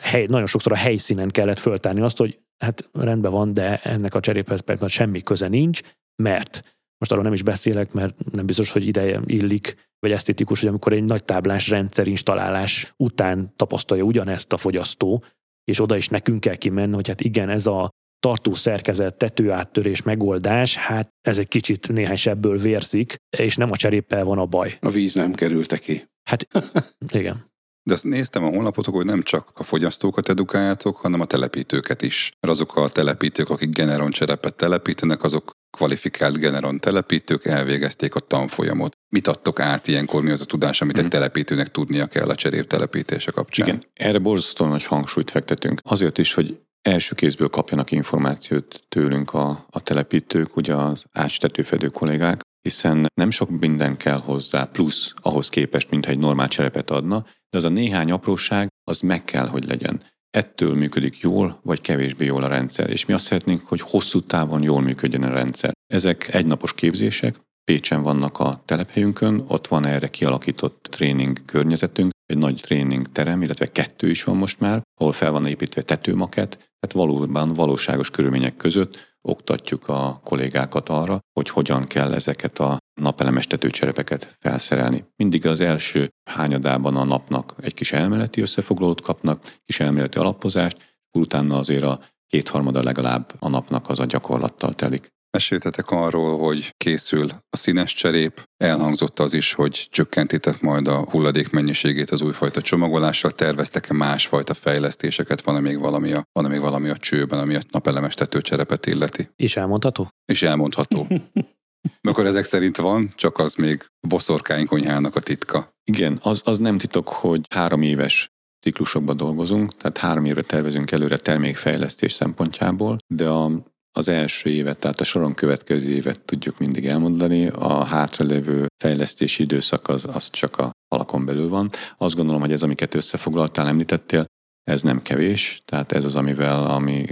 hely, nagyon sokszor a helyszínen kellett föltárni azt, hogy hát rendben van, de ennek a cseréphez persze semmi köze nincs, mert most arról nem is beszélek, mert nem biztos, hogy ideje illik, vagy esztétikus, hogy amikor egy nagy táblás rendszer installálás után tapasztalja ugyanezt a fogyasztó, és oda is nekünk kell kimenni, hogy hát igen, ez a tartó szerkezet, tetőáttörés megoldás, hát ez egy kicsit néhány sebből vérzik, és nem a cseréppel van a baj. A víz nem kerülte ki. Hát igen. De azt néztem a honlapotok, hogy nem csak a fogyasztókat edukáljátok, hanem a telepítőket is. Mert azok a telepítők, akik Generon cserepet telepítenek, azok kvalifikált Generon telepítők elvégezték a tanfolyamot. Mit adtok át ilyenkor, mi az a tudás, amit egy Mhm. telepítőnek tudnia kell a cserép telepítése kapcsán? Igen, erre borzasztóan nagy hangsúlyt fektetünk. Azért is, hogy első kézből kapjanak információt tőlünk a, a telepítők, ugye az átstetőfedő kollégák, hiszen nem sok minden kell hozzá, plusz ahhoz képest, mintha egy normál cserepet adna, de az a néhány apróság, az meg kell, hogy legyen. Ettől működik jól, vagy kevésbé jól a rendszer. És mi azt szeretnénk, hogy hosszú távon jól működjön a rendszer. Ezek egynapos képzések, Pécsen vannak a telephelyünkön, ott van erre kialakított tréning környezetünk, egy nagy tréning terem, illetve kettő is van most már, ahol fel van építve tetőmaket, tehát valóban valóságos körülmények között oktatjuk a kollégákat arra, hogy hogyan kell ezeket a napelemes tetőcserepeket felszerelni. Mindig az első hányadában a napnak egy kis elméleti összefoglalót kapnak, kis elméleti alapozást, utána azért a kétharmada legalább a napnak az a gyakorlattal telik. Meséltetek arról, hogy készül a színes cserép, elhangzott az is, hogy csökkentitek majd a hulladék mennyiségét az újfajta csomagolással, terveztek-e másfajta fejlesztéseket, van-e még valami a, van-e még valami a csőben, ami a napelemes tetőcserepet illeti? És elmondható? És elmondható. Akkor ezek szerint van, csak az még a boszorkány konyhának a titka. Igen, az, az nem titok, hogy három éves ciklusokban dolgozunk, tehát három évre tervezünk előre termékfejlesztés szempontjából, de a, az első évet, tehát a soron következő évet tudjuk mindig elmondani, a hátralévő fejlesztési időszak az, az csak a alakon belül van. Azt gondolom, hogy ez, amiket összefoglaltál, említettél, ez nem kevés, tehát ez az, amivel ami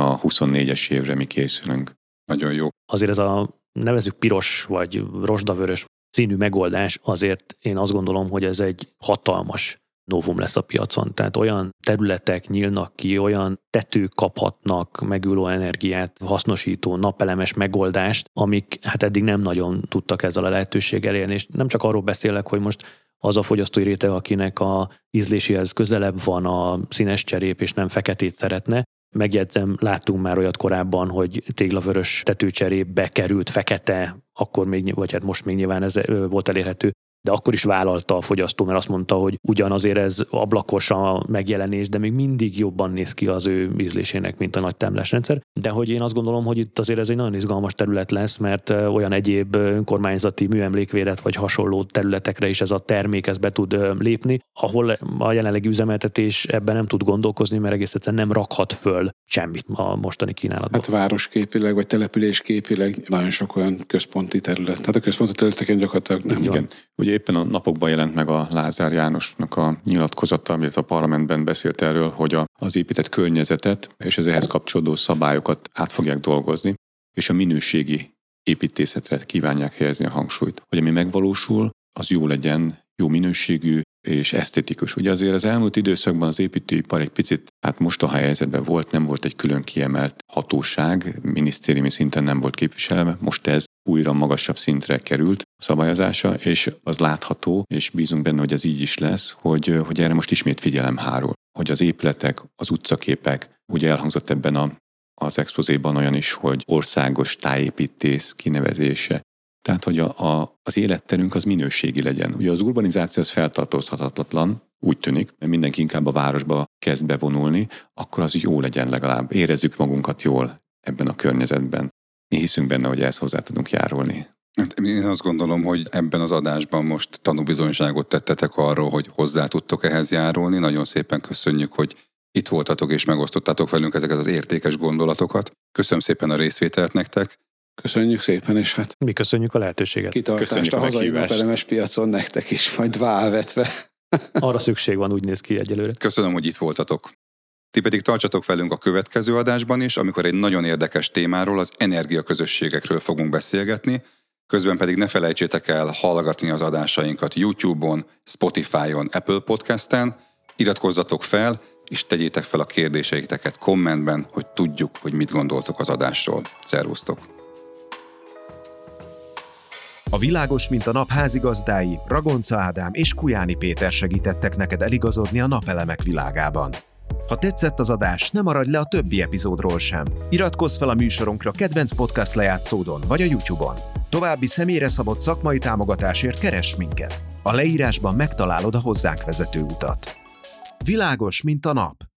a 24-es évre mi készülünk. Nagyon jó. Azért ez a nevezük piros vagy rozsdavörös színű megoldás, azért én azt gondolom, hogy ez egy hatalmas novum lesz a piacon. Tehát olyan területek nyílnak ki, olyan tetők kaphatnak megülő energiát hasznosító napelemes megoldást, amik hát eddig nem nagyon tudtak ezzel a lehetőséggel élni. És nem csak arról beszélek, hogy most az a fogyasztói réteg, akinek a ízléséhez közelebb van a színes cserép, és nem feketét szeretne, Megjegyzem, láttunk már olyat korábban, hogy téglavörös tetőcserébe került fekete, akkor még, vagy hát most még nyilván ez volt elérhető, de akkor is vállalta a fogyasztó, mert azt mondta, hogy ugyanazért ez ablakos a megjelenés, de még mindig jobban néz ki az ő ízlésének, mint a nagy támlás rendszer. De hogy én azt gondolom, hogy itt azért ez egy nagyon izgalmas terület lesz, mert olyan egyéb önkormányzati műemlékvédet vagy hasonló területekre is ez a termék ez be tud lépni, ahol a jelenlegi üzemeltetés ebben nem tud gondolkozni, mert egész egyszerűen nem rakhat föl semmit a mostani kínálatban. Hát városképileg, vagy településképileg nagyon sok olyan központi terület. Tehát a központi területeken gyakorlatilag nem. Igen. Ugye éppen a napokban jelent meg a Lázár Jánosnak a nyilatkozata, amit a parlamentben beszélt erről, hogy az épített környezetet és az ehhez kapcsolódó szabályokat át fogják dolgozni, és a minőségi építészetre kívánják helyezni a hangsúlyt. Hogy ami megvalósul, az jó legyen, jó minőségű és esztetikus. Ugye azért az elmúlt időszakban az építőipar egy picit, hát most a helyzetben volt, nem volt egy külön kiemelt hatóság, minisztériumi szinten nem volt képviselve, most ez újra magasabb szintre került szabályozása, és az látható, és bízunk benne, hogy ez így is lesz, hogy, hogy erre most ismét figyelem hárul. Hogy az épületek, az utcaképek, ugye elhangzott ebben a, az expozéban olyan is, hogy országos tájépítész kinevezése, tehát, hogy a, a, az életterünk az minőségi legyen. Ugye az urbanizáció az feltartózhatatlan, úgy tűnik, mert mindenki inkább a városba kezd bevonulni, akkor az jó legyen legalább. Érezzük magunkat jól ebben a környezetben. Mi hiszünk benne, hogy ehhez hozzá tudunk járulni. Hát Én azt gondolom, hogy ebben az adásban most tanúbizonyságot tettetek arról, hogy hozzá tudtok ehhez járulni. Nagyon szépen köszönjük, hogy itt voltatok és megosztottatok velünk ezeket az értékes gondolatokat. Köszönöm szépen a részvételt nektek. Köszönjük szépen, és hát Mi köszönjük a lehetőséget. kitartást Köszönjük a a hazai napelemes piacon nektek is, majd válvetve. Arra szükség van, úgy néz ki egyelőre. Köszönöm, hogy itt voltatok. Ti pedig tartsatok velünk a következő adásban is, amikor egy nagyon érdekes témáról, az energiaközösségekről fogunk beszélgetni, közben pedig ne felejtsétek el hallgatni az adásainkat YouTube-on, Spotify-on, Apple Podcast-en, iratkozzatok fel, és tegyétek fel a kérdéseiteket kommentben, hogy tudjuk, hogy mit gondoltok az adásról. Szervusztok! A világos, mint a nap házigazdái, Ragonca Ádám és Kujáni Péter segítettek neked eligazodni a napelemek világában. Ha tetszett az adás, ne maradj le a többi epizódról sem. Iratkozz fel a műsorunkra kedvenc podcast lejátszódon vagy a YouTube-on. További személyre szabott szakmai támogatásért keress minket. A leírásban megtalálod a hozzánk vezető utat. Világos, mint a nap.